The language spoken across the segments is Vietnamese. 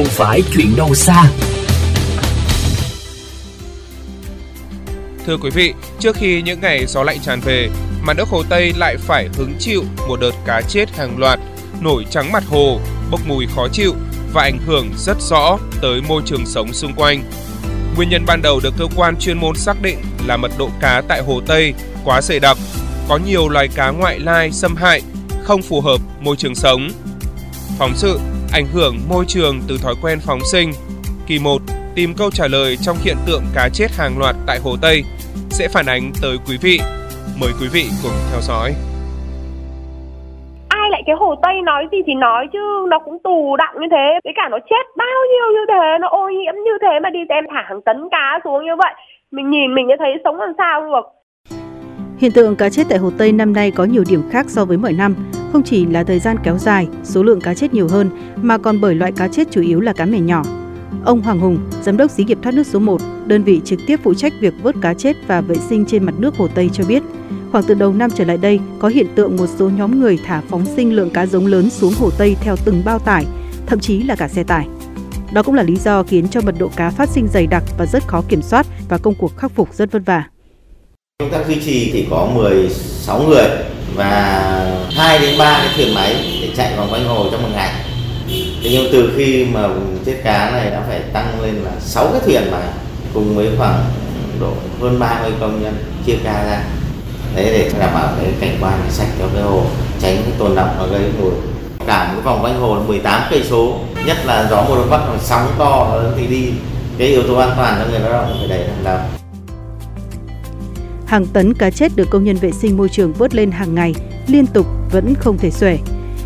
không phải chuyện đâu xa. Thưa quý vị, trước khi những ngày gió lạnh tràn về, mặt nước Hồ Tây lại phải hứng chịu một đợt cá chết hàng loạt, nổi trắng mặt hồ, bốc mùi khó chịu và ảnh hưởng rất rõ tới môi trường sống xung quanh. Nguyên nhân ban đầu được cơ quan chuyên môn xác định là mật độ cá tại Hồ Tây quá dày đặc, có nhiều loài cá ngoại lai xâm hại, không phù hợp môi trường sống. Phóng sự ảnh hưởng môi trường từ thói quen phóng sinh. Kỳ 1 tìm câu trả lời trong hiện tượng cá chết hàng loạt tại Hồ Tây sẽ phản ánh tới quý vị. Mời quý vị cùng theo dõi. Ai lại cái Hồ Tây nói gì thì nói chứ nó cũng tù đặng như thế, với cả nó chết bao nhiêu như thế, nó ô nhiễm như thế mà đi đem thả hàng tấn cá xuống như vậy. Mình nhìn mình mới thấy sống làm sao được. Hiện tượng cá chết tại Hồ Tây năm nay có nhiều điểm khác so với mọi năm. Không chỉ là thời gian kéo dài, số lượng cá chết nhiều hơn, mà còn bởi loại cá chết chủ yếu là cá mẻ nhỏ. Ông Hoàng Hùng, giám đốc xí nghiệp thoát nước số 1, đơn vị trực tiếp phụ trách việc vớt cá chết và vệ sinh trên mặt nước Hồ Tây cho biết, khoảng từ đầu năm trở lại đây có hiện tượng một số nhóm người thả phóng sinh lượng cá giống lớn xuống Hồ Tây theo từng bao tải, thậm chí là cả xe tải. Đó cũng là lý do khiến cho mật độ cá phát sinh dày đặc và rất khó kiểm soát và công cuộc khắc phục rất vất vả. Công tác duy trì thì có 16 người và 2 đến 3 cái thuyền máy để chạy vòng quanh hồ trong một ngày. Thế nhưng từ khi mà chết cá này đã phải tăng lên là 6 cái thuyền mà cùng với khoảng độ hơn 30 công nhân chia ca ra. Đấy để đảm bảo cái cảnh quan sạch cho cái hồ, tránh cái tồn động và gây mùi. Cả một cái vòng quanh hồ là 18 cây số, nhất là gió mùa đông bắc sóng to thì đi cái yếu tố an toàn cho người lao động phải đẩy hàng đầu. Hàng tấn cá chết được công nhân vệ sinh môi trường vớt lên hàng ngày, liên tục vẫn không thể xuể.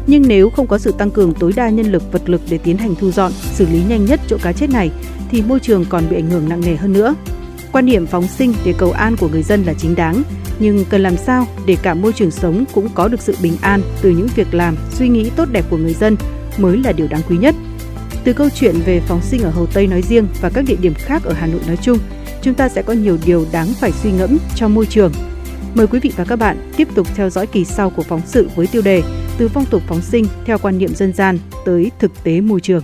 Nhưng nếu không có sự tăng cường tối đa nhân lực vật lực để tiến hành thu dọn, xử lý nhanh nhất chỗ cá chết này, thì môi trường còn bị ảnh hưởng nặng nề hơn nữa. Quan điểm phóng sinh để cầu an của người dân là chính đáng, nhưng cần làm sao để cả môi trường sống cũng có được sự bình an từ những việc làm, suy nghĩ tốt đẹp của người dân mới là điều đáng quý nhất. Từ câu chuyện về phóng sinh ở Hồ Tây nói riêng và các địa điểm khác ở Hà Nội nói chung, chúng ta sẽ có nhiều điều đáng phải suy ngẫm cho môi trường. Mời quý vị và các bạn tiếp tục theo dõi kỳ sau của phóng sự với tiêu đề Từ phong tục phóng sinh theo quan niệm dân gian tới thực tế môi trường.